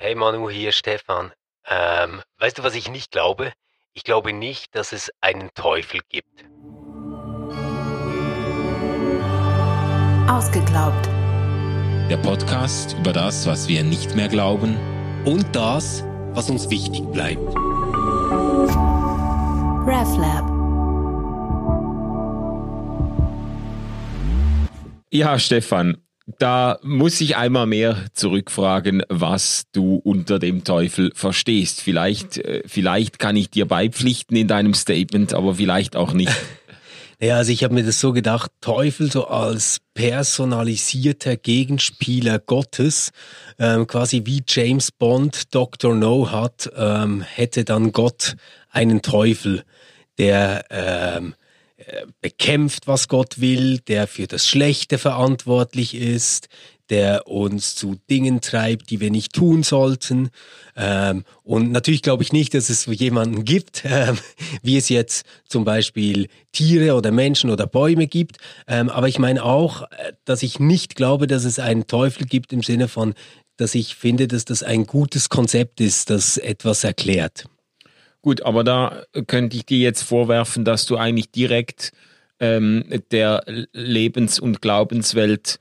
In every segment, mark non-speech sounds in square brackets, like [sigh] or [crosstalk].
Hey Manu, hier Stefan. Ähm, weißt du, was ich nicht glaube? Ich glaube nicht, dass es einen Teufel gibt. Ausgeglaubt. Der Podcast über das, was wir nicht mehr glauben und das, was uns wichtig bleibt. RefLab. Ja, Stefan, da muss ich einmal mehr zurückfragen, was du unter dem Teufel verstehst. Vielleicht, äh, vielleicht kann ich dir beipflichten in deinem Statement, aber vielleicht auch nicht. [laughs] Ja, also ich habe mir das so gedacht, Teufel so als personalisierter Gegenspieler Gottes, ähm, quasi wie James Bond Dr. No hat, ähm, hätte dann Gott einen Teufel, der ähm, äh, bekämpft, was Gott will, der für das Schlechte verantwortlich ist, der uns zu Dingen treibt, die wir nicht tun sollten. Ähm, und natürlich glaube ich nicht, dass es jemanden gibt, [laughs] ähm, wie es jetzt zum Beispiel Tiere oder Menschen oder Bäume gibt. Ähm, aber ich meine auch, äh, dass ich nicht glaube, dass es einen Teufel gibt im Sinne von, dass ich finde, dass das ein gutes Konzept ist, das etwas erklärt. Gut, aber da könnte ich dir jetzt vorwerfen, dass du eigentlich direkt ähm, der Lebens- und Glaubenswelt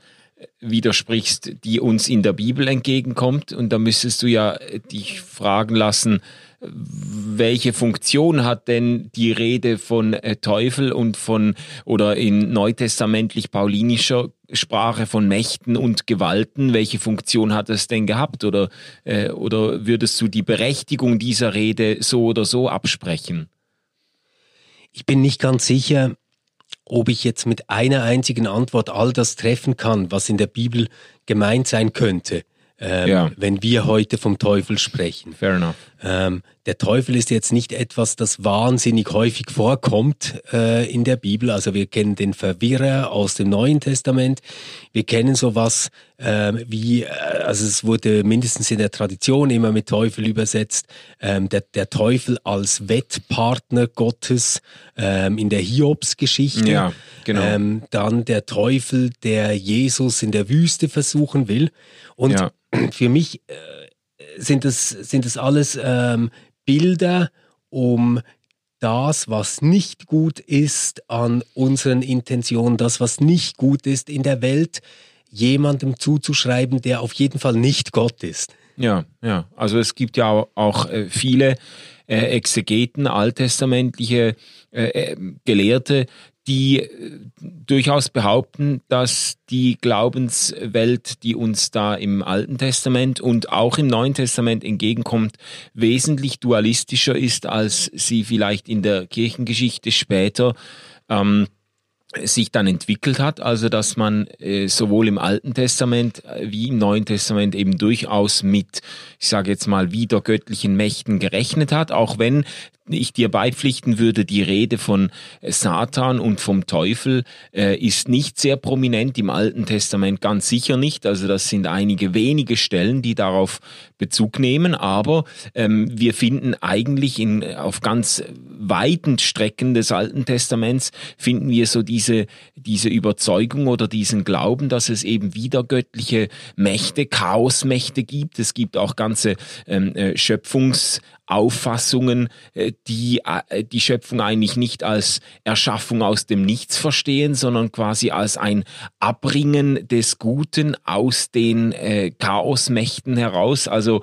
widersprichst, die uns in der Bibel entgegenkommt. Und da müsstest du ja dich fragen lassen, welche Funktion hat denn die Rede von äh, Teufel und von oder in neutestamentlich paulinischer Sprache von Mächten und Gewalten, welche Funktion hat es denn gehabt? Oder, äh, oder würdest du die Berechtigung dieser Rede so oder so absprechen? Ich bin nicht ganz sicher, ob ich jetzt mit einer einzigen Antwort all das treffen kann, was in der Bibel gemeint sein könnte ähm, ja. wenn wir heute vom Teufel sprechen. Fair enough. Ähm, der Teufel ist jetzt nicht etwas, das wahnsinnig häufig vorkommt äh, in der Bibel. Also wir kennen den Verwirrer aus dem Neuen Testament. Wir kennen sowas äh, wie, äh, also es wurde mindestens in der Tradition immer mit Teufel übersetzt, ähm, der, der Teufel als Wettpartner Gottes ähm, in der Hiobsgeschichte. Ja, genau. Ähm, dann der Teufel, der Jesus in der Wüste versuchen will. Und ja. [clears throat] für mich äh, sind es sind das alles ähm, Bilder, um das, was nicht gut ist an unseren Intentionen, das, was nicht gut ist in der Welt, jemandem zuzuschreiben, der auf jeden Fall nicht Gott ist. Ja, ja. Also es gibt ja auch äh, viele äh, Exegeten, alttestamentliche äh, äh Gelehrte, die äh, durchaus behaupten, dass die Glaubenswelt, die uns da im Alten Testament und auch im Neuen Testament entgegenkommt, wesentlich dualistischer ist, als sie vielleicht in der Kirchengeschichte später ähm, sich dann entwickelt hat, also dass man äh, sowohl im Alten Testament äh, wie im Neuen Testament eben durchaus mit, ich sage jetzt mal, wiedergöttlichen Mächten gerechnet hat, auch wenn ich dir beipflichten würde, die Rede von Satan und vom Teufel äh, ist nicht sehr prominent im Alten Testament, ganz sicher nicht. Also das sind einige wenige Stellen, die darauf Bezug nehmen, aber ähm, wir finden eigentlich in, auf ganz weiten Strecken des Alten Testaments finden wir so diese, diese Überzeugung oder diesen Glauben, dass es eben wieder göttliche Mächte, Chaosmächte gibt. Es gibt auch ganze ähm, äh, Schöpfungs Auffassungen, äh, die äh, die Schöpfung eigentlich nicht als Erschaffung aus dem Nichts verstehen, sondern quasi als ein Abbringen des Guten aus den äh, Chaosmächten heraus. Also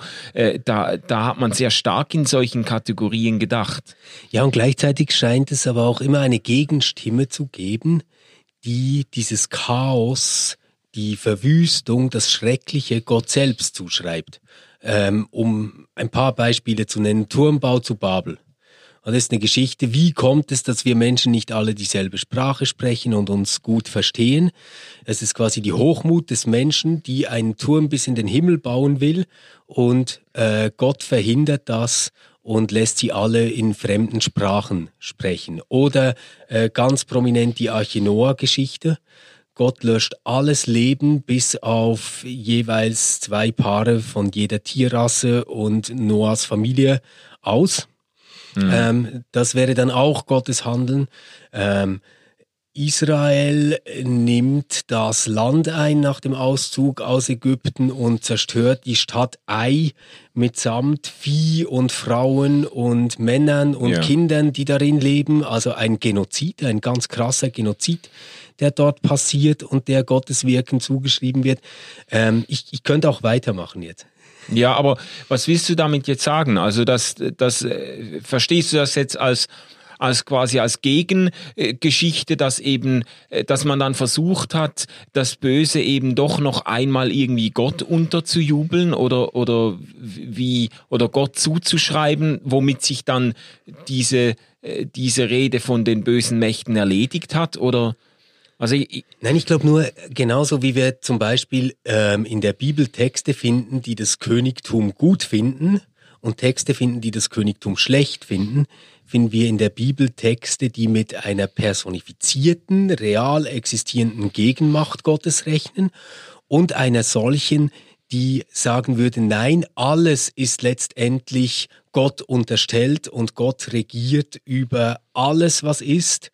da, da hat man sehr stark in solchen Kategorien gedacht. Ja, und gleichzeitig scheint es aber auch immer eine Gegenstimme zu geben, die dieses Chaos, die Verwüstung, das Schreckliche Gott selbst zuschreibt. Ähm, um ein paar Beispiele zu nennen, Turmbau zu Babel. Und das ist eine Geschichte, wie kommt es, dass wir Menschen nicht alle dieselbe Sprache sprechen und uns gut verstehen? Es ist quasi die Hochmut des Menschen, die einen Turm bis in den Himmel bauen will und äh, Gott verhindert das und lässt sie alle in fremden Sprachen sprechen. Oder äh, ganz prominent die Arche Noah-Geschichte. Gott löscht alles Leben bis auf jeweils zwei Paare von jeder Tierrasse und Noahs Familie aus. Mhm. Ähm, das wäre dann auch Gottes Handeln. Ähm, Israel nimmt das Land ein nach dem Auszug aus Ägypten und zerstört die Stadt Ai mitsamt Vieh und Frauen und Männern und ja. Kindern, die darin leben. Also ein Genozid, ein ganz krasser Genozid, der dort passiert und der Gottes Wirken zugeschrieben wird. Ähm, ich, ich könnte auch weitermachen jetzt. Ja, aber was willst du damit jetzt sagen? Also das, das äh, verstehst du das jetzt als als quasi als Gegengeschichte, dass eben, äh, dass man dann versucht hat, das Böse eben doch noch einmal irgendwie Gott unterzujubeln oder, oder wie, oder Gott zuzuschreiben, womit sich dann diese, äh, diese Rede von den bösen Mächten erledigt hat oder? Also ich, Nein, ich glaube nur, genauso wie wir zum Beispiel ähm, in der Bibel Texte finden, die das Königtum gut finden und Texte finden, die das Königtum schlecht finden, finden wir in der Bibel Texte, die mit einer personifizierten, real existierenden Gegenmacht Gottes rechnen und einer solchen, die sagen würde, nein, alles ist letztendlich Gott unterstellt und Gott regiert über alles, was ist.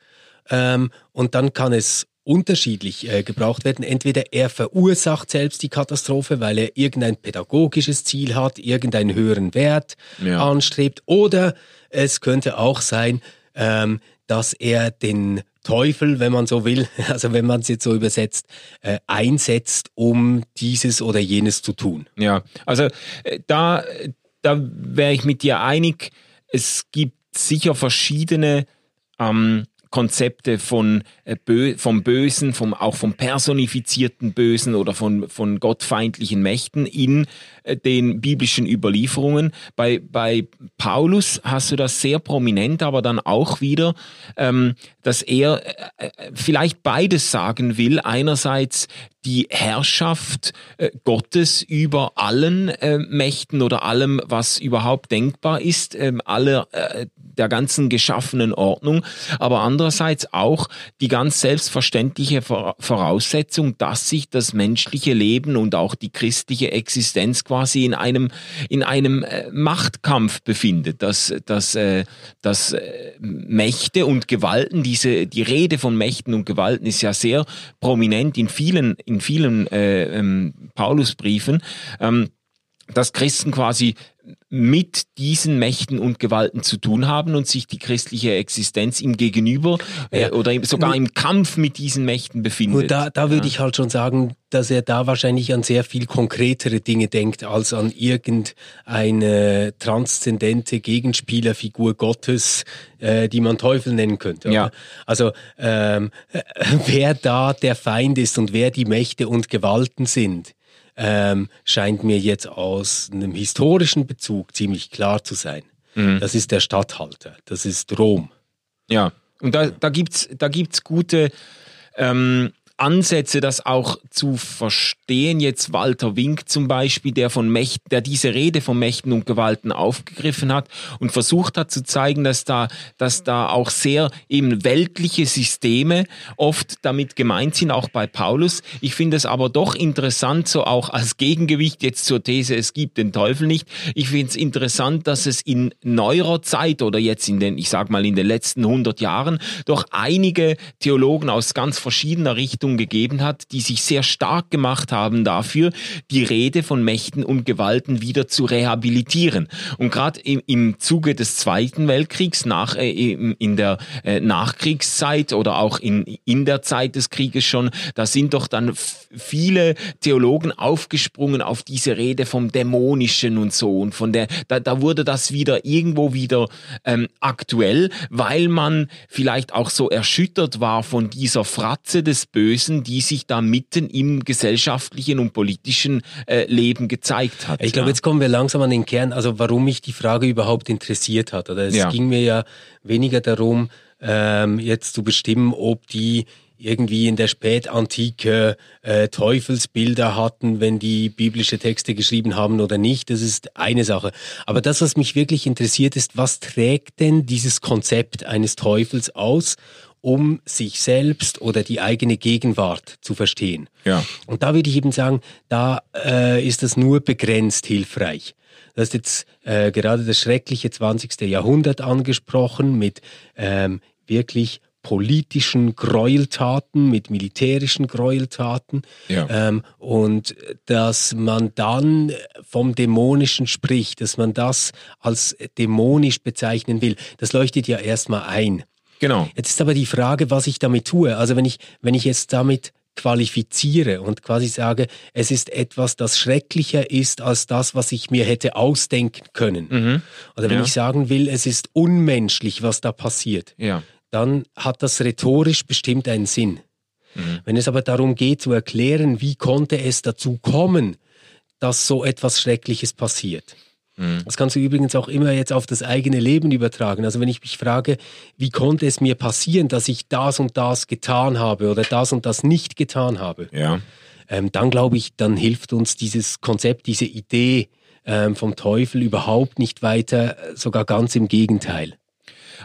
Ähm, und dann kann es unterschiedlich äh, gebraucht werden. Entweder er verursacht selbst die Katastrophe, weil er irgendein pädagogisches Ziel hat, irgendeinen höheren Wert ja. anstrebt, oder es könnte auch sein, ähm, dass er den Teufel, wenn man so will, [laughs] also wenn man es jetzt so übersetzt, äh, einsetzt, um dieses oder jenes zu tun. Ja, also äh, da, da wäre ich mit dir einig. Es gibt sicher verschiedene ähm, Konzepte von äh, vom Bösen, vom, auch vom personifizierten Bösen oder von, von gottfeindlichen Mächten in den biblischen Überlieferungen. Bei, bei Paulus hast du das sehr prominent, aber dann auch wieder, ähm, dass er äh, äh vielleicht beides sagen will. Einerseits die Herrschaft äh, Gottes über allen äh, Mächten oder allem, was überhaupt denkbar ist, äh, aller äh, der ganzen geschaffenen Ordnung, aber andererseits auch die ganz selbstverständliche Voraussetzung, dass sich das menschliche Leben und auch die christliche Existenz quasi in einem in einem äh, Machtkampf befindet, dass dass äh, dass äh, Mächte und Gewalten diese die Rede von Mächten und Gewalten ist ja sehr prominent in vielen in vielen äh, ähm, Paulusbriefen. Ähm, dass Christen quasi mit diesen Mächten und Gewalten zu tun haben und sich die christliche Existenz ihm gegenüber äh, ja. oder sogar im Kampf mit diesen Mächten befindet. Nur da, da würde ja. ich halt schon sagen, dass er da wahrscheinlich an sehr viel konkretere Dinge denkt als an irgendeine transzendente Gegenspielerfigur Gottes, äh, die man Teufel nennen könnte. Ja. Also ähm, äh, [laughs] wer da der Feind ist und wer die Mächte und Gewalten sind, ähm, scheint mir jetzt aus einem historischen Bezug ziemlich klar zu sein. Mhm. Das ist der Statthalter, das ist Rom. Ja, und da, da gibt es da gibt's gute ähm, Ansätze, das auch zu verstehen. Jetzt Walter Wink zum Beispiel, der von Mächten, der diese Rede von Mächten und Gewalten aufgegriffen hat und versucht hat zu zeigen, dass da, dass da auch sehr eben weltliche Systeme oft damit gemeint sind, auch bei Paulus. Ich finde es aber doch interessant, so auch als Gegengewicht jetzt zur These, es gibt den Teufel nicht. Ich finde es interessant, dass es in neuerer Zeit oder jetzt in den, ich sag mal, in den letzten 100 Jahren doch einige Theologen aus ganz verschiedener Richtung Richtungen gegeben hat, die sich sehr stark gemacht haben dafür, die Rede von Mächten und Gewalten wieder zu rehabilitieren. Und gerade im, im Zuge des Zweiten Weltkriegs, nach, äh, in der äh, Nachkriegszeit oder auch in, in der Zeit des Krieges schon, da sind doch dann viele Theologen aufgesprungen auf diese Rede vom Dämonischen und so. Und von der, da, da wurde das wieder irgendwo wieder ähm, aktuell, weil man vielleicht auch so erschüttert war von dieser Fratze des Bösen Größen, die sich da mitten im gesellschaftlichen und politischen äh, Leben gezeigt hat. Ich glaube, ja. jetzt kommen wir langsam an den Kern, also warum mich die Frage überhaupt interessiert hat. Oder es ja. ging mir ja weniger darum, ähm, jetzt zu bestimmen, ob die irgendwie in der Spätantike äh, Teufelsbilder hatten, wenn die biblische Texte geschrieben haben oder nicht. Das ist eine Sache. Aber das, was mich wirklich interessiert, ist, was trägt denn dieses Konzept eines Teufels aus um sich selbst oder die eigene Gegenwart zu verstehen. Ja. Und da würde ich eben sagen, da äh, ist das nur begrenzt hilfreich. Du hast jetzt äh, gerade das schreckliche 20. Jahrhundert angesprochen mit ähm, wirklich politischen Gräueltaten, mit militärischen Gräueltaten Ja. ähm, und dass man dann vom Dämonischen spricht, dass man das als dämonisch bezeichnen will, das leuchtet ja erstmal ein. Genau. Jetzt ist aber die Frage, was ich damit tue. Also wenn ich, wenn ich jetzt damit qualifiziere und quasi sage, es ist etwas, das schrecklicher ist als das, was ich mir hätte ausdenken können. Mhm. Oder wenn Ja. ich sagen will, es ist unmenschlich, was da passiert, Ja. dann hat das rhetorisch bestimmt einen Sinn. Mhm. Wenn es aber darum geht zu erklären, wie konnte es dazu kommen, dass so etwas Schreckliches passiert. Mhm. Das kannst du übrigens auch immer jetzt auf das eigene Leben übertragen. Also wenn ich mich frage, wie konnte es mir passieren, dass ich das und das getan habe oder das und das nicht getan habe, Ja. ähm, dann glaube ich, dann hilft uns dieses Konzept, diese Idee ähm, vom Teufel überhaupt nicht weiter, äh, sogar ganz im Gegenteil.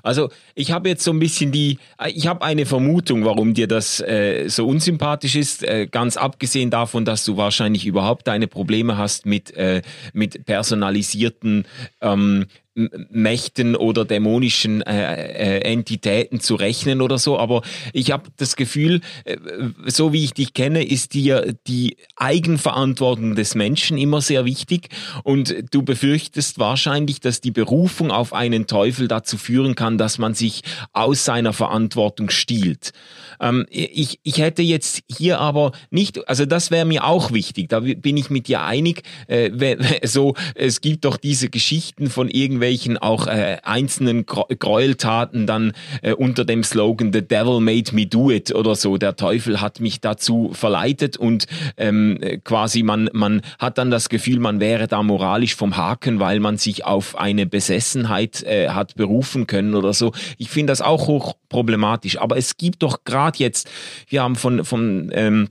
Also ich habe jetzt so ein bisschen die, äh, ich habe eine Vermutung, warum dir das äh, so unsympathisch ist, äh, ganz abgesehen davon, dass du wahrscheinlich überhaupt deine Probleme hast mit, äh, mit personalisierten ähm, Mächten oder dämonischen äh, äh, Entitäten zu rechnen oder so, aber ich habe das Gefühl, äh, so wie ich dich kenne, ist dir die Eigenverantwortung des Menschen immer sehr wichtig. Und du befürchtest wahrscheinlich, dass die Berufung auf einen Teufel dazu führen kann, dass man sich aus seiner Verantwortung stiehlt. Ähm, ich, ich hätte jetzt hier aber nicht, also das wäre mir auch wichtig, da bin ich mit dir einig, äh, so, es gibt doch diese Geschichten von irgendwelchen auch äh, einzelnen Gräueltaten dann äh, unter dem Slogan The Devil made me do it oder so, der Teufel hat mich dazu verleitet und ähm, äh, quasi man, man hat dann das Gefühl, man wäre da moralisch vom Haken, weil man sich auf eine Besessenheit äh, hat berufen können oder so. Ich finde das auch hoch problematisch, aber es gibt doch gerade jetzt, wir haben von, von ähm,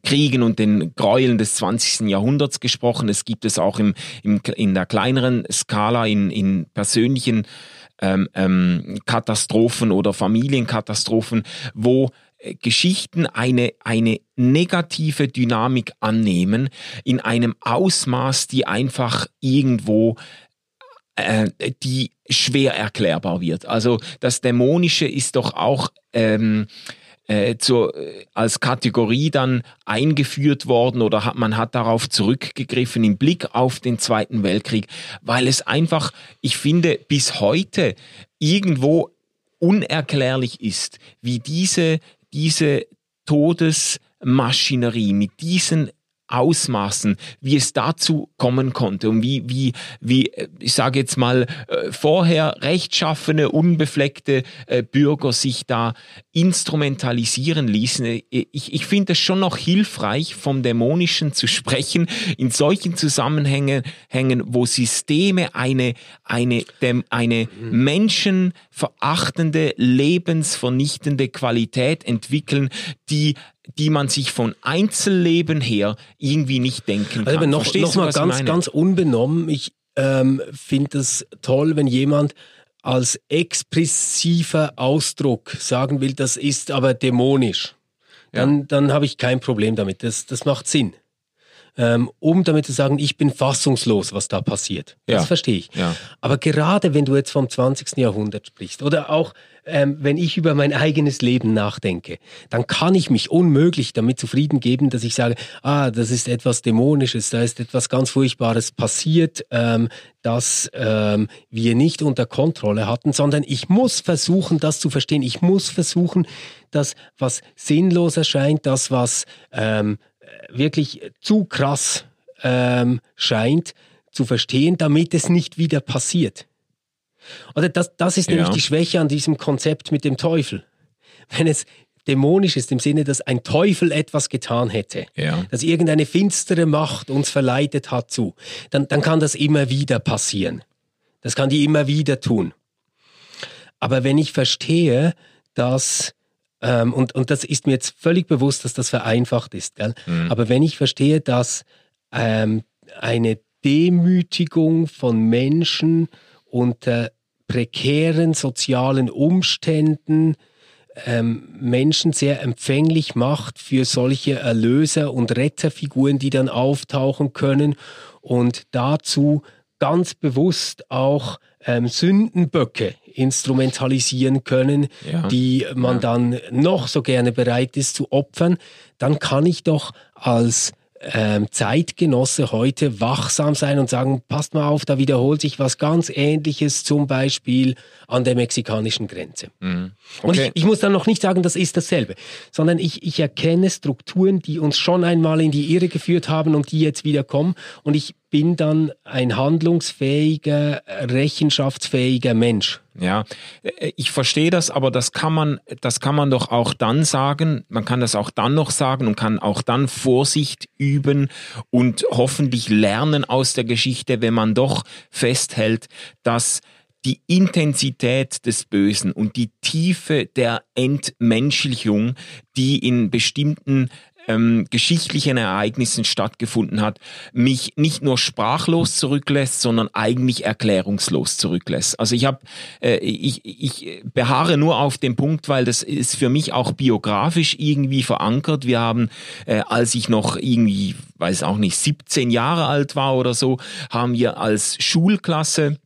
Kriegen und den Gräueln des 20. Jahrhunderts gesprochen. Es gibt es auch im, im, in der kleineren Skala, in, in persönlichen ähm, ähm, Katastrophen oder Familienkatastrophen, wo äh, Geschichten eine, eine negative Dynamik annehmen in einem Ausmaß, die einfach irgendwo äh, die schwer erklärbar wird. Also das Dämonische ist doch auch ähm, äh, zur, äh, als Kategorie dann eingeführt worden oder hat, man hat darauf zurückgegriffen im Blick auf den Zweiten Weltkrieg, weil es einfach, ich finde, bis heute irgendwo unerklärlich ist, wie diese, diese Todesmaschinerie mit diesen Ausmaßen, wie es dazu kommen konnte und wie, wie, wie äh, ich sage jetzt mal, äh, vorher rechtschaffene, unbefleckte äh, Bürger sich da instrumentalisieren ließen. Ich, ich finde es schon noch hilfreich, vom Dämonischen zu sprechen, in solchen Zusammenhängen, Hängen, wo Systeme eine, eine, eine menschenverachtende, lebensvernichtende Qualität entwickeln, die die man sich von Einzelleben her irgendwie nicht denken kann. Also aber noch, Verstehst noch du, mal ganz, ganz unbenommen. Ich ähm, finde es toll, wenn jemand als expressiver Ausdruck sagen will, das ist aber dämonisch. Dann, dann habe ich kein Problem damit. Das, das macht Sinn. Ähm, um damit zu sagen, ich bin fassungslos, was da passiert. Das Ja. verstehe ich. Ja. Aber gerade wenn du jetzt vom 20. Jahrhundert sprichst oder auch ähm, wenn ich über mein eigenes Leben nachdenke, dann kann ich mich unmöglich damit zufrieden geben, dass ich sage, ah, das ist etwas Dämonisches, da ist etwas ganz Furchtbares passiert, ähm, das ähm, wir nicht unter Kontrolle hatten, sondern ich muss versuchen, das zu verstehen. Ich muss versuchen, das, was sinnlos erscheint, das, was ähm, wirklich zu krass ähm, scheint, zu verstehen, damit es nicht wieder passiert. Oder das, das ist nämlich Ja. die Schwäche an diesem Konzept mit dem Teufel. Wenn es dämonisch ist, im Sinne, dass ein Teufel etwas getan hätte, Ja. dass irgendeine finstere Macht uns verleitet hat zu, dann, dann kann das immer wieder passieren. Das kann die immer wieder tun. Aber wenn ich verstehe, dass, ähm, und, und das ist mir jetzt völlig bewusst, dass das vereinfacht ist, gell? aber wenn ich verstehe, dass ähm, eine Demütigung von Menschen unter prekären sozialen Umständen ähm, Menschen sehr empfänglich macht für solche Erlöser und Retterfiguren, die dann auftauchen können und dazu ganz bewusst auch ähm, Sündenböcke instrumentalisieren können, ja. die man ja. dann noch so gerne bereit ist zu opfern, dann kann ich doch als ähm, Zeitgenosse heute wachsam sein und sagen, passt mal auf, da wiederholt sich was ganz Ähnliches, zum Beispiel an der mexikanischen Grenze. Mhm. Okay. Und ich, ich, muss dann noch nicht sagen, das ist dasselbe, sondern ich, ich erkenne Strukturen, die uns schon einmal in die Irre geführt haben und die jetzt wieder kommen und ich bin dann ein handlungsfähiger, rechenschaftsfähiger Mensch. Ja, äh, ich verstehe das, aber das kann man, das kann man doch auch dann sagen. Man kann das auch dann noch sagen und kann auch dann Vorsicht üben und hoffentlich lernen aus der Geschichte, wenn man doch festhält, dass die Intensität des Bösen und die Tiefe der Entmenschlichung, die in bestimmten ähm, geschichtlichen Ereignissen stattgefunden hat, mich nicht nur sprachlos zurücklässt, sondern eigentlich erklärungslos zurücklässt. Also ich habe, äh, ich, ich beharre nur auf dem Punkt, weil das ist für mich auch biografisch irgendwie verankert. Wir haben, äh, als ich noch irgendwie, weiß auch nicht, 17 Jahre alt war oder so, haben wir als Schulklasse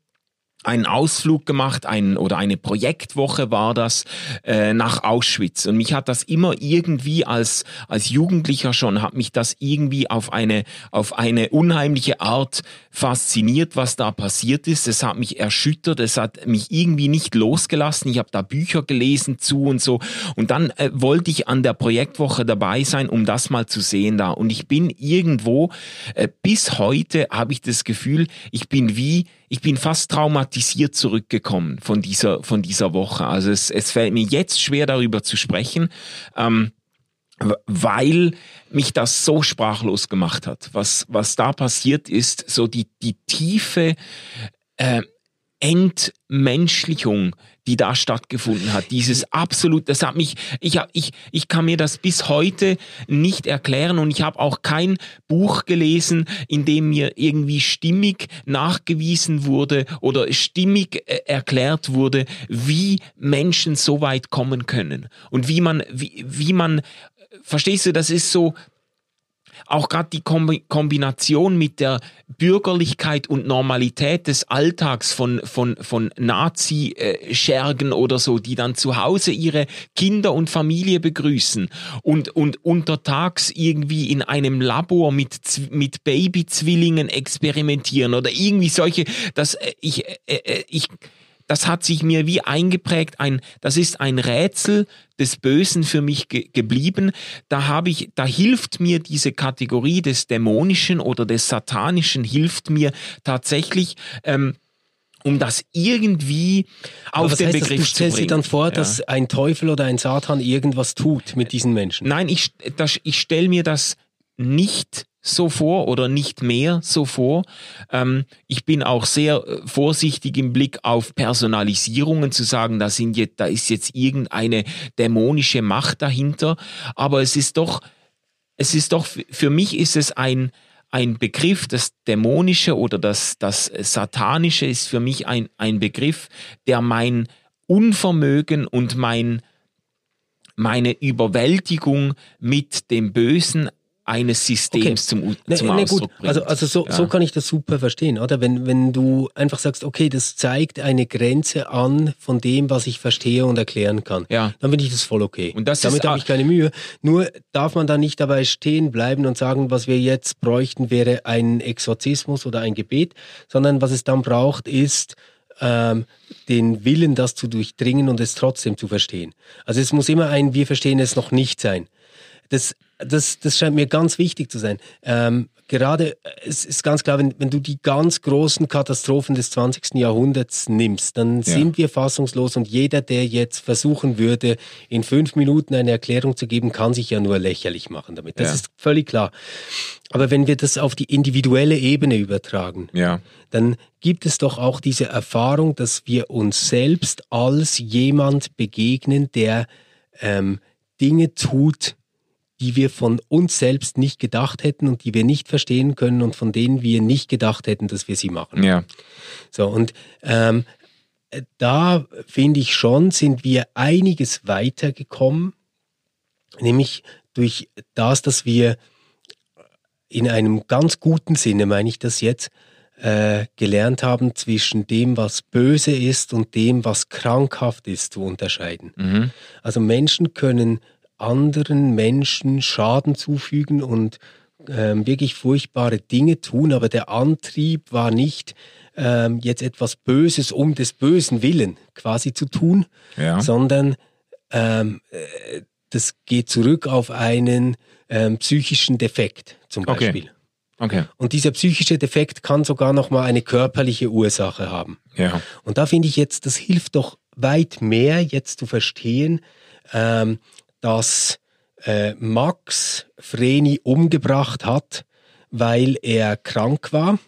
einen Ausflug gemacht, ein, oder eine Projektwoche war das, äh, nach Auschwitz. Und mich hat das immer irgendwie als, als Jugendlicher schon, hat mich das irgendwie auf eine, auf eine unheimliche Art fasziniert, was da passiert ist. Es hat mich erschüttert, es hat mich irgendwie nicht losgelassen. Ich habe da Bücher gelesen zu und so. Und dann äh, wollte ich an der Projektwoche dabei sein, um das mal zu sehen da. Und ich bin irgendwo, äh, bis heute habe ich das Gefühl, ich bin wie ich bin fast traumatisiert zurückgekommen von dieser, von dieser Woche. Also es, es fällt mir jetzt schwer darüber zu sprechen, ähm, weil mich das so sprachlos gemacht hat. Was, was da passiert ist, so die, die tiefe äh, Entmenschlichung die da stattgefunden hat. Dieses absolut, das hat mich, ich, ich, ich kann mir das bis heute nicht erklären und ich habe auch kein Buch gelesen, in dem mir irgendwie stimmig nachgewiesen wurde oder stimmig äh, erklärt wurde, wie Menschen so weit kommen können und wie man, wie, wie man, verstehst du, das ist so, auch gerade die Kombination mit der Bürgerlichkeit und Normalität des Alltags von, von, von Nazi-Schergen oder so, die dann zu Hause ihre Kinder und Familie begrüßen und, und untertags irgendwie in einem Labor mit, mit Babyzwillingen experimentieren oder irgendwie solche, dass äh, ich, äh, äh, ich, das hat sich mir wie eingeprägt. Ein, das ist ein Rätsel des Bösen für mich ge geblieben. Da habe ich, da hilft mir diese Kategorie des Dämonischen oder des Satanischen hilft mir tatsächlich. Ähm, um das irgendwie auf den heißt, Begriff das, du stellst dir dann vor, ja. dass ein Teufel oder ein Satan irgendwas tut mit diesen Menschen? Nein, ich, ich stelle mir das nicht so vor oder nicht mehr so vor. Ähm, ich bin auch sehr äh, vorsichtig im Blick auf Personalisierungen zu sagen, da, sind jetzt, da ist jetzt irgendeine dämonische Macht dahinter. Aber es ist doch, es ist doch, für mich ist es ein, ein Begriff, das Dämonische oder das, das Satanische ist für mich ein, ein Begriff, der mein Unvermögen und mein, meine Überwältigung mit dem Bösen eines Systems okay. zum, ne, zum ne, Ausdruck gut. bringt. Also, also so, ja. so kann ich das super verstehen, oder? Wenn, wenn du einfach sagst, okay, das zeigt eine Grenze an von dem, was ich verstehe und erklären kann, ja. dann finde ich das voll okay. Und das Damit habe ich keine Mühe. Nur darf man da nicht dabei stehen bleiben und sagen, was wir jetzt bräuchten, wäre ein Exorzismus oder ein Gebet, sondern was es dann braucht, ist ähm, den Willen, das zu durchdringen und es trotzdem zu verstehen. Also es muss immer ein Wir verstehen es noch nicht sein. Das das, das scheint mir ganz wichtig zu sein. Ähm, gerade, es ist ganz klar, wenn, wenn du die ganz großen Katastrophen des 20. Jahrhunderts nimmst, dann ja. sind wir fassungslos und jeder, der jetzt versuchen würde, in fünf Minuten eine Erklärung zu geben, kann sich ja nur lächerlich machen damit. Das ja. ist völlig klar. Aber wenn wir das auf die individuelle Ebene übertragen, ja. dann gibt es doch auch diese Erfahrung, dass wir uns selbst als jemand begegnen, der ähm, Dinge tut, die wir von uns selbst nicht gedacht hätten und die wir nicht verstehen können und von denen wir nicht gedacht hätten, dass wir sie machen. Ja. So, und ähm, da finde ich schon, sind wir einiges weitergekommen, nämlich durch das, dass wir in einem ganz guten Sinne, meine ich das jetzt, äh, gelernt haben, zwischen dem, was böse ist und dem, was krankhaft ist, zu unterscheiden. Mhm. Also Menschen können anderen Menschen Schaden zufügen und ähm, wirklich furchtbare Dinge tun, aber der Antrieb war nicht ähm, jetzt etwas Böses um des Bösen willen quasi zu tun, ja. sondern ähm, äh, das geht zurück auf einen ähm, psychischen Defekt zum Beispiel. Okay. Okay. Und dieser psychische Defekt kann sogar noch mal eine körperliche Ursache haben. Ja. Und da finde ich jetzt, das hilft doch weit mehr, jetzt zu verstehen, ähm, dass äh, Max Vreni umgebracht hat, weil er krank war,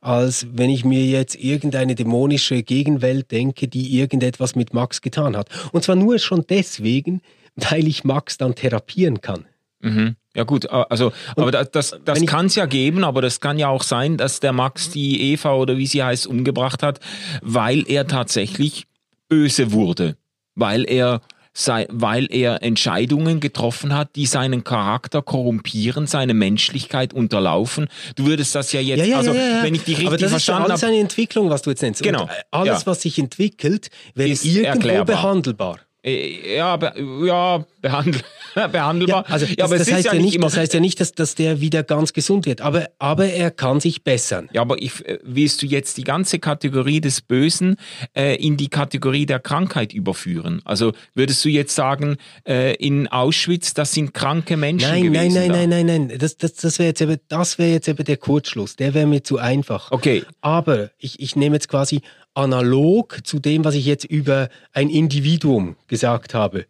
als wenn ich mir jetzt irgendeine dämonische Gegenwelt denke, die irgendetwas mit Max getan hat. Und zwar nur schon deswegen, weil ich Max dann therapieren kann. Mhm. Ja gut, also und aber das, das, das kann es ja geben, aber das kann ja auch sein, dass der Max die Eva oder wie sie heißt umgebracht hat, weil er tatsächlich böse wurde, weil er sei, weil er Entscheidungen getroffen hat, die seinen Charakter korrumpieren, seine Menschlichkeit unterlaufen. Du würdest das ja jetzt, ja, ja, also ja, wenn ich die richtig Aber das verstanden habe. Das ist ja alles eine Entwicklung, was du jetzt nennst. Genau. Und alles, was sich entwickelt, wäre irgendwo erklärbar. behandelbar. Äh, ja, be ja behandel [laughs] behandelbar. Ja, also ja, aber das, heißt ja, nicht, das heißt ja nicht, dass, dass der wieder ganz gesund wird, aber, aber er kann sich bessern. Ja, aber ich, äh, willst du jetzt die ganze Kategorie des Bösen äh, in die Kategorie der Krankheit überführen? Also würdest du jetzt sagen, äh, in Auschwitz, das sind kranke Menschen nein, gewesen? Nein, nein, nein, nein, nein, das, das, das wäre jetzt, eben, wär jetzt eben der Kurzschluss, der wäre mir zu einfach. Okay. Aber ich, ich nehme jetzt quasi analog zu dem, was ich jetzt über ein Individuum gesagt habe,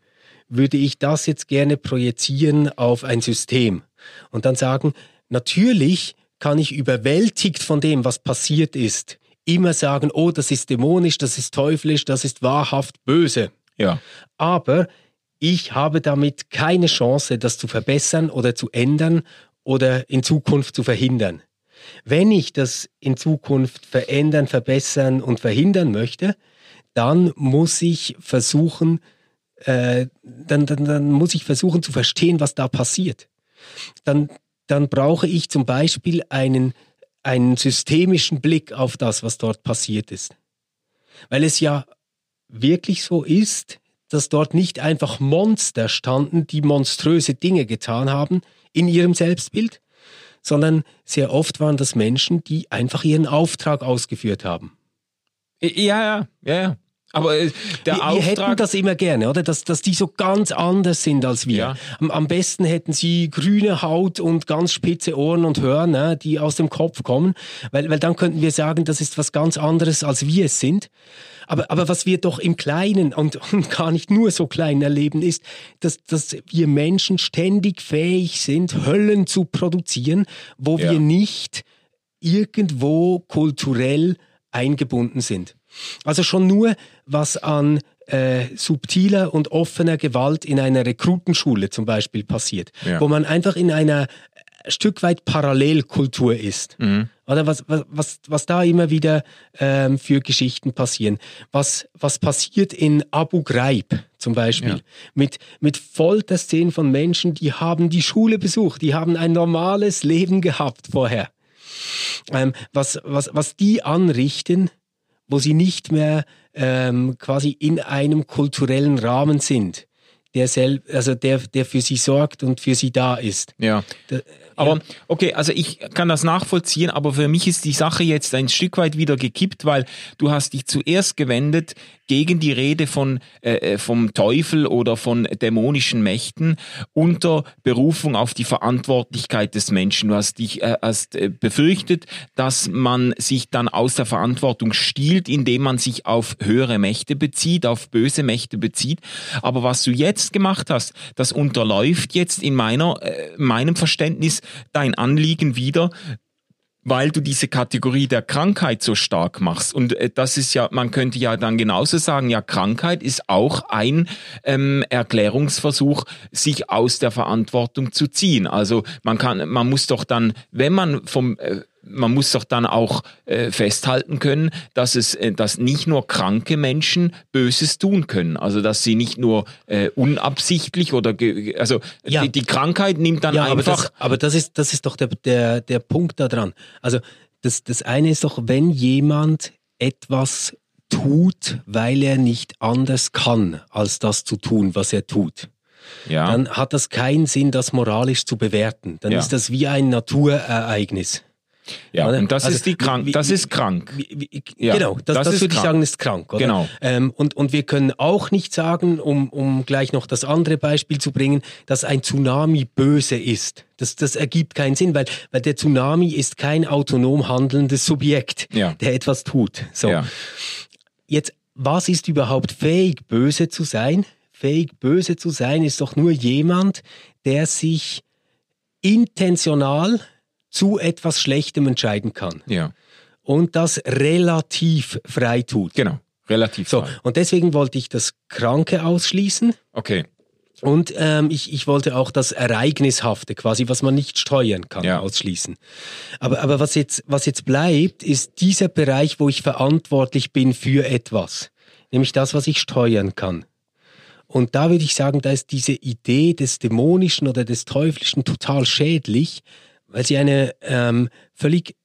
würde ich das jetzt gerne projizieren auf ein System und dann sagen, natürlich kann ich überwältigt von dem, was passiert ist, immer sagen, oh, das ist dämonisch, das ist teuflisch, das ist wahrhaft böse. Ja. Aber ich habe damit keine Chance, das zu verbessern oder zu ändern oder in Zukunft zu verhindern. Wenn ich das in Zukunft verändern, verbessern und verhindern möchte, dann muss ich versuchen, äh, dann, dann, dann muss ich versuchen zu verstehen, was da passiert. Dann, dann brauche ich zum Beispiel einen, einen systemischen Blick auf das, was dort passiert ist. Weil es ja wirklich so ist, dass dort nicht einfach Monster standen, die monströse Dinge getan haben in ihrem Selbstbild, sondern sehr oft waren das Menschen, die einfach ihren Auftrag ausgeführt haben. Ja, ja, ja. Aber äh, der wir, Auftrag... wir hätten das immer gerne, oder? Dass, dass die so ganz anders sind als wir. Ja. Am, am besten hätten sie grüne Haut und ganz spitze Ohren und Hörner, die aus dem Kopf kommen, weil, weil dann könnten wir sagen, das ist was ganz anderes, als wir es sind. Aber, aber was wir doch im Kleinen und, [laughs] und gar nicht nur so klein erleben, ist, dass, dass wir Menschen ständig fähig sind, Höllen zu produzieren, wo ja. wir nicht irgendwo kulturell eingebunden sind. Also schon nur, was an äh, subtiler und offener Gewalt in einer Rekrutenschule zum Beispiel passiert, ja. wo man einfach in einer Stück weit Parallelkultur ist. Mhm. Oder was, was, was, was da immer wieder ähm, für Geschichten passieren. Was, was passiert in Abu Ghraib zum Beispiel ja. mit, mit Folterszenen von Menschen, die haben die Schule besucht, die haben ein normales Leben gehabt vorher. Ähm, was, was, was die anrichten, wo sie nicht mehr ähm, quasi in einem kulturellen Rahmen sind der sel also der, der für sie sorgt und für sie da ist. Ja. Da, aber okay, also ich kann das nachvollziehen, aber für mich ist die Sache jetzt ein Stück weit wieder gekippt, weil du hast dich zuerst gewendet gegen die Rede von äh, äh, vom Teufel oder von dämonischen Mächten unter Berufung auf die Verantwortlichkeit des Menschen. Du hast dich äh, hast äh, befürchtet, dass man sich dann aus der Verantwortung stiehlt, indem man sich auf höhere Mächte bezieht, auf böse Mächte bezieht. Aber was du jetzt gemacht hast, das unterläuft jetzt in meiner äh, meinem Verständnis dein Anliegen wieder, weil du diese Kategorie der Krankheit so stark machst. Und äh, das ist ja, man könnte ja dann genauso sagen, ja, Krankheit ist auch ein ähm, Erklärungsversuch, sich aus der Verantwortung zu ziehen. Also man kann, man muss doch dann, wenn man vom äh, man muss doch dann auch äh, festhalten können, dass es, äh, dass nicht nur kranke Menschen Böses tun können. Also dass sie nicht nur äh, unabsichtlich oder also ja. die, die, Krankheit nimmt dann ja, einfach. Aber das, aber das ist das ist doch der der der Punkt daran. Also das, das eine ist doch, wenn jemand etwas tut, weil er nicht anders kann, als das zu tun, was er tut. Ja. Dann hat das keinen Sinn, das moralisch zu bewerten. Dann ja. ist das wie ein Naturereignis. Ja, oder? und das also, ist die krank, wie, das ist krank. Wie, wie, ja, genau, das, das, das würde ich sagen, ist krank, oder? Genau. Ähm, und, und wir können auch nicht sagen, um, um gleich noch das andere Beispiel zu bringen, dass ein Tsunami böse ist. Das, das ergibt keinen Sinn, weil, weil der Tsunami ist kein autonom handelndes Subjekt, ja. der etwas tut. So. Ja. Jetzt, was ist überhaupt fähig, böse zu sein? Fähig, böse zu sein, ist doch nur jemand, der sich intentional zu etwas Schlechtem entscheiden kann. Ja. Und das relativ frei tut. Genau, relativ so, frei. Und deswegen wollte ich das Kranke ausschließen. Okay. Und ähm, ich, ich wollte auch das Ereignishafte, quasi was man nicht steuern kann, ja. ausschließen. Aber, aber was, jetzt, was jetzt bleibt, ist dieser Bereich, wo ich verantwortlich bin für etwas. Nämlich das, was ich steuern kann. Und da würde ich sagen, da ist diese Idee des Dämonischen oder des Teuflischen total schädlich, weil sie eine ähm, völlig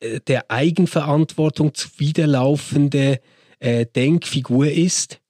äh, der Eigenverantwortung zuwiderlaufende äh, Denkfigur ist,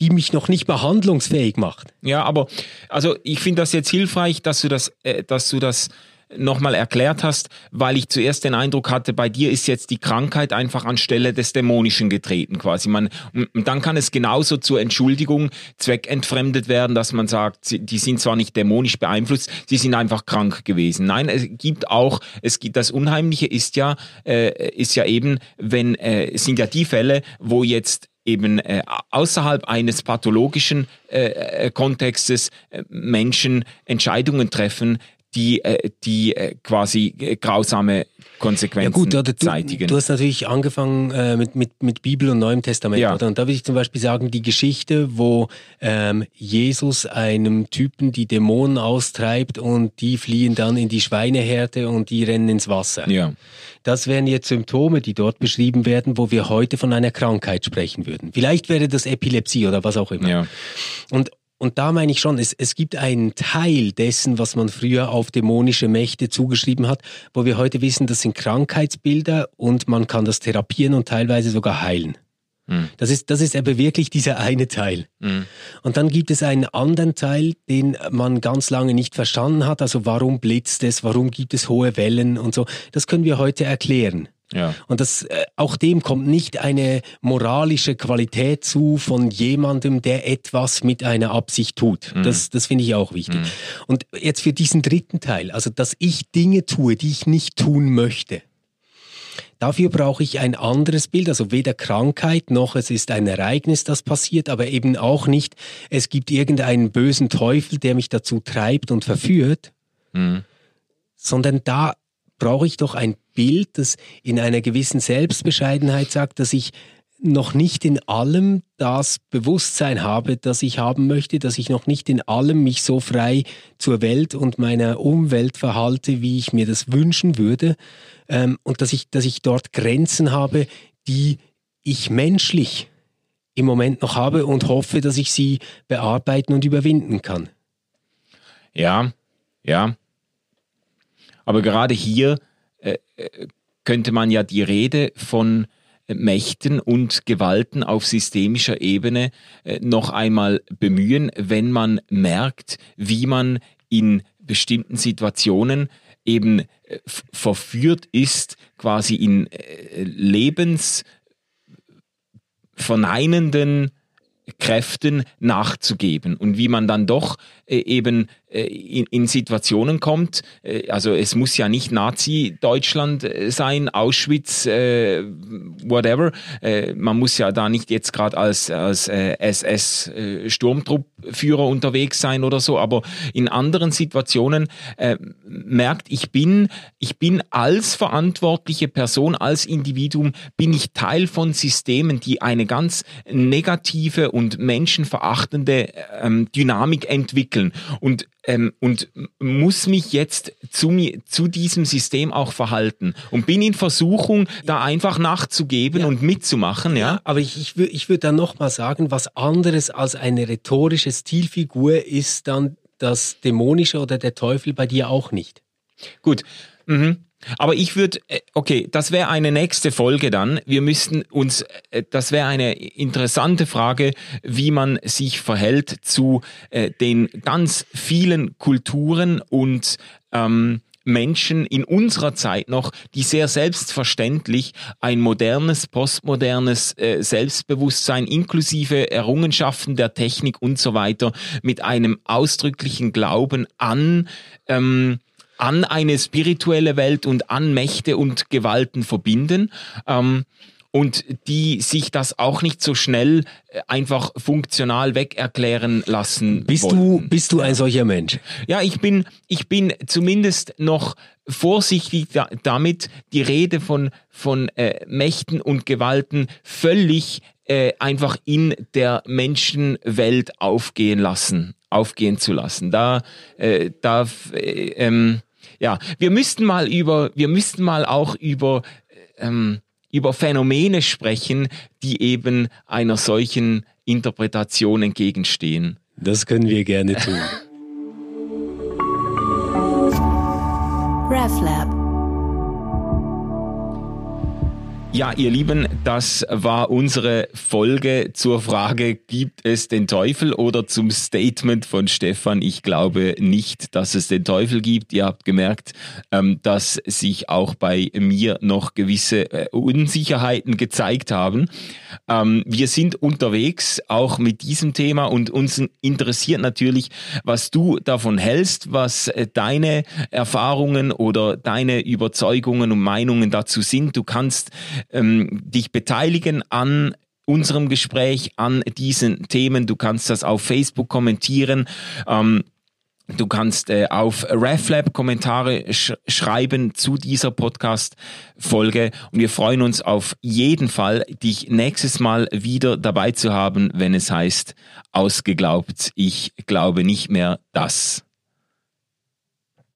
die mich noch nicht mal handlungsfähig macht. Ja, aber also ich finde das jetzt hilfreich, dass du das, äh, dass du das nochmal erklärt hast, weil ich zuerst den Eindruck hatte, bei dir ist jetzt die Krankheit einfach anstelle des Dämonischen getreten quasi. Man, und dann kann es genauso zur Entschuldigung zweckentfremdet werden, dass man sagt, die sind zwar nicht dämonisch beeinflusst, sie sind einfach krank gewesen. Nein, es gibt auch, es gibt das Unheimliche ist ja, äh, ist ja eben, wenn, äh, sind ja die Fälle, wo jetzt eben äh, außerhalb eines pathologischen äh, äh Kontextes äh, Menschen Entscheidungen treffen, die, äh, die äh, quasi äh, grausame Konsequenzen ja gut, oder du, zeitigen. Du hast natürlich angefangen äh, mit, mit, mit Bibel und Neuem Testament, ja. oder? Und da würde ich zum Beispiel sagen, die Geschichte, wo ähm, Jesus einem Typen die Dämonen austreibt und die fliehen dann in die Schweinehärte und die rennen ins Wasser. Ja. Das wären jetzt Symptome, die dort beschrieben werden, wo wir heute von einer Krankheit sprechen würden. Vielleicht wäre das Epilepsie oder was auch immer. Ja. Und und da meine ich schon, es, es gibt einen Teil dessen, was man früher auf dämonische Mächte zugeschrieben hat, wo wir heute wissen, das sind Krankheitsbilder und man kann das therapieren und teilweise sogar heilen. Mhm. Das, ist, das ist aber wirklich dieser eine Teil. Mhm. Und dann gibt es einen anderen Teil, den man ganz lange nicht verstanden hat. Also warum blitzt es, warum gibt es hohe Wellen und so. Das können wir heute erklären. Ja. Und das, äh, auch dem kommt nicht eine moralische Qualität zu von jemandem, der etwas mit einer Absicht tut. Mhm. Das, das finde ich auch wichtig. Mhm. Und jetzt für diesen dritten Teil, also dass ich Dinge tue, die ich nicht tun möchte. Dafür brauche ich ein anderes Bild, also weder Krankheit noch es ist ein Ereignis, das passiert, aber eben auch nicht, es gibt irgendeinen bösen Teufel, der mich dazu treibt und verführt, mhm. sondern da brauche ich doch ein Bild, das in einer gewissen Selbstbescheidenheit sagt, dass ich noch nicht in allem das Bewusstsein habe, das ich haben möchte, dass ich noch nicht in allem mich so frei zur Welt und meiner Umwelt verhalte, wie ich mir das wünschen würde, ähm, und dass ich, dass ich dort Grenzen habe, die ich menschlich im Moment noch habe und hoffe, dass ich sie bearbeiten und überwinden kann. Ja, ja. Aber gerade hier äh, äh, könnte man ja die Rede von Mächten und Gewalten auf systemischer Ebene äh, noch einmal bemühen, wenn man merkt, wie man in bestimmten Situationen eben verführt ist, quasi in lebensverneinenden Kräften nachzugeben. Und wie man dann doch eben äh, in, Situationen kommt. Äh, also es muss ja nicht Nazi-Deutschland äh, sein, Auschwitz, äh, whatever. Äh, man muss ja da nicht jetzt gerade als, als äh, SS-Sturmtruppführer unterwegs sein oder so, aber in anderen Situationen äh, merkt, ich bin, ich bin als verantwortliche Person, als Individuum, bin ich Teil von Systemen, die eine ganz negative und menschenverachtende ähm, Dynamik entwickeln. Und ähm, und muss mich jetzt zu, mir, zu diesem System auch verhalten und bin in Versuchung, da einfach nachzugeben ja. und mitzumachen. Ja, ja aber ich, ich, würde ich würd dann nochmal sagen, was anderes als eine rhetorische Stilfigur ist dann das Dämonische oder der Teufel bei dir auch nicht. Gut. Mhm. Aber ich würde, äh, okay, das wäre eine nächste Folge dann. Wir müssten uns, äh, das wäre eine interessante Frage, wie man sich verhält zu äh, den ganz vielen Kulturen und ähm, Menschen in unserer Zeit noch, die sehr selbstverständlich ein modernes, postmodernes äh, Selbstbewusstsein inklusive Errungenschaften der Technik und so weiter mit einem ausdrücklichen Glauben an ähm, an eine spirituelle Welt und an Mächte und Gewalten verbinden. Ähm, und die sich das auch nicht so schnell äh, einfach funktional wegerklären lassen. Bist wollten. du bist du ein solcher Mensch? Ja, ich bin ich bin zumindest noch vorsichtig da, damit die Rede von von äh, Mächten und Gewalten völlig äh, einfach in der Menschenwelt aufgehen lassen, aufgehen zu lassen. Da äh, da äh, ähm, ja, wir müssten mal über, wir müssten mal auch über, ähm, über Phänomene sprechen, die eben einer solchen Interpretation entgegenstehen. Das können wir gerne tun. RefLab Ja, ihr Lieben, das war unsere Folge zur Frage, gibt es den Teufel oder zum Statement von Stefan, ich glaube nicht, dass es den Teufel gibt. Ihr habt gemerkt, ähm, dass sich auch bei mir noch gewisse äh, Unsicherheiten gezeigt haben. Ähm, wir sind unterwegs auch mit diesem Thema und uns interessiert natürlich, was du davon hältst, was äh, deine Erfahrungen oder deine Überzeugungen und Meinungen dazu sind. Du kannst ähm, dich beteiligen an unserem Gespräch, an diesen Themen. Du kannst das auf Facebook kommentieren. Ähm, Du kannst äh, auf RefLab Kommentare sch schreiben zu dieser Podcast-Folge und wir freuen uns auf jeden Fall, dich nächstes Mal wieder dabei zu haben, wenn es heißt, ausgeglaubt, ich glaube nicht mehr das.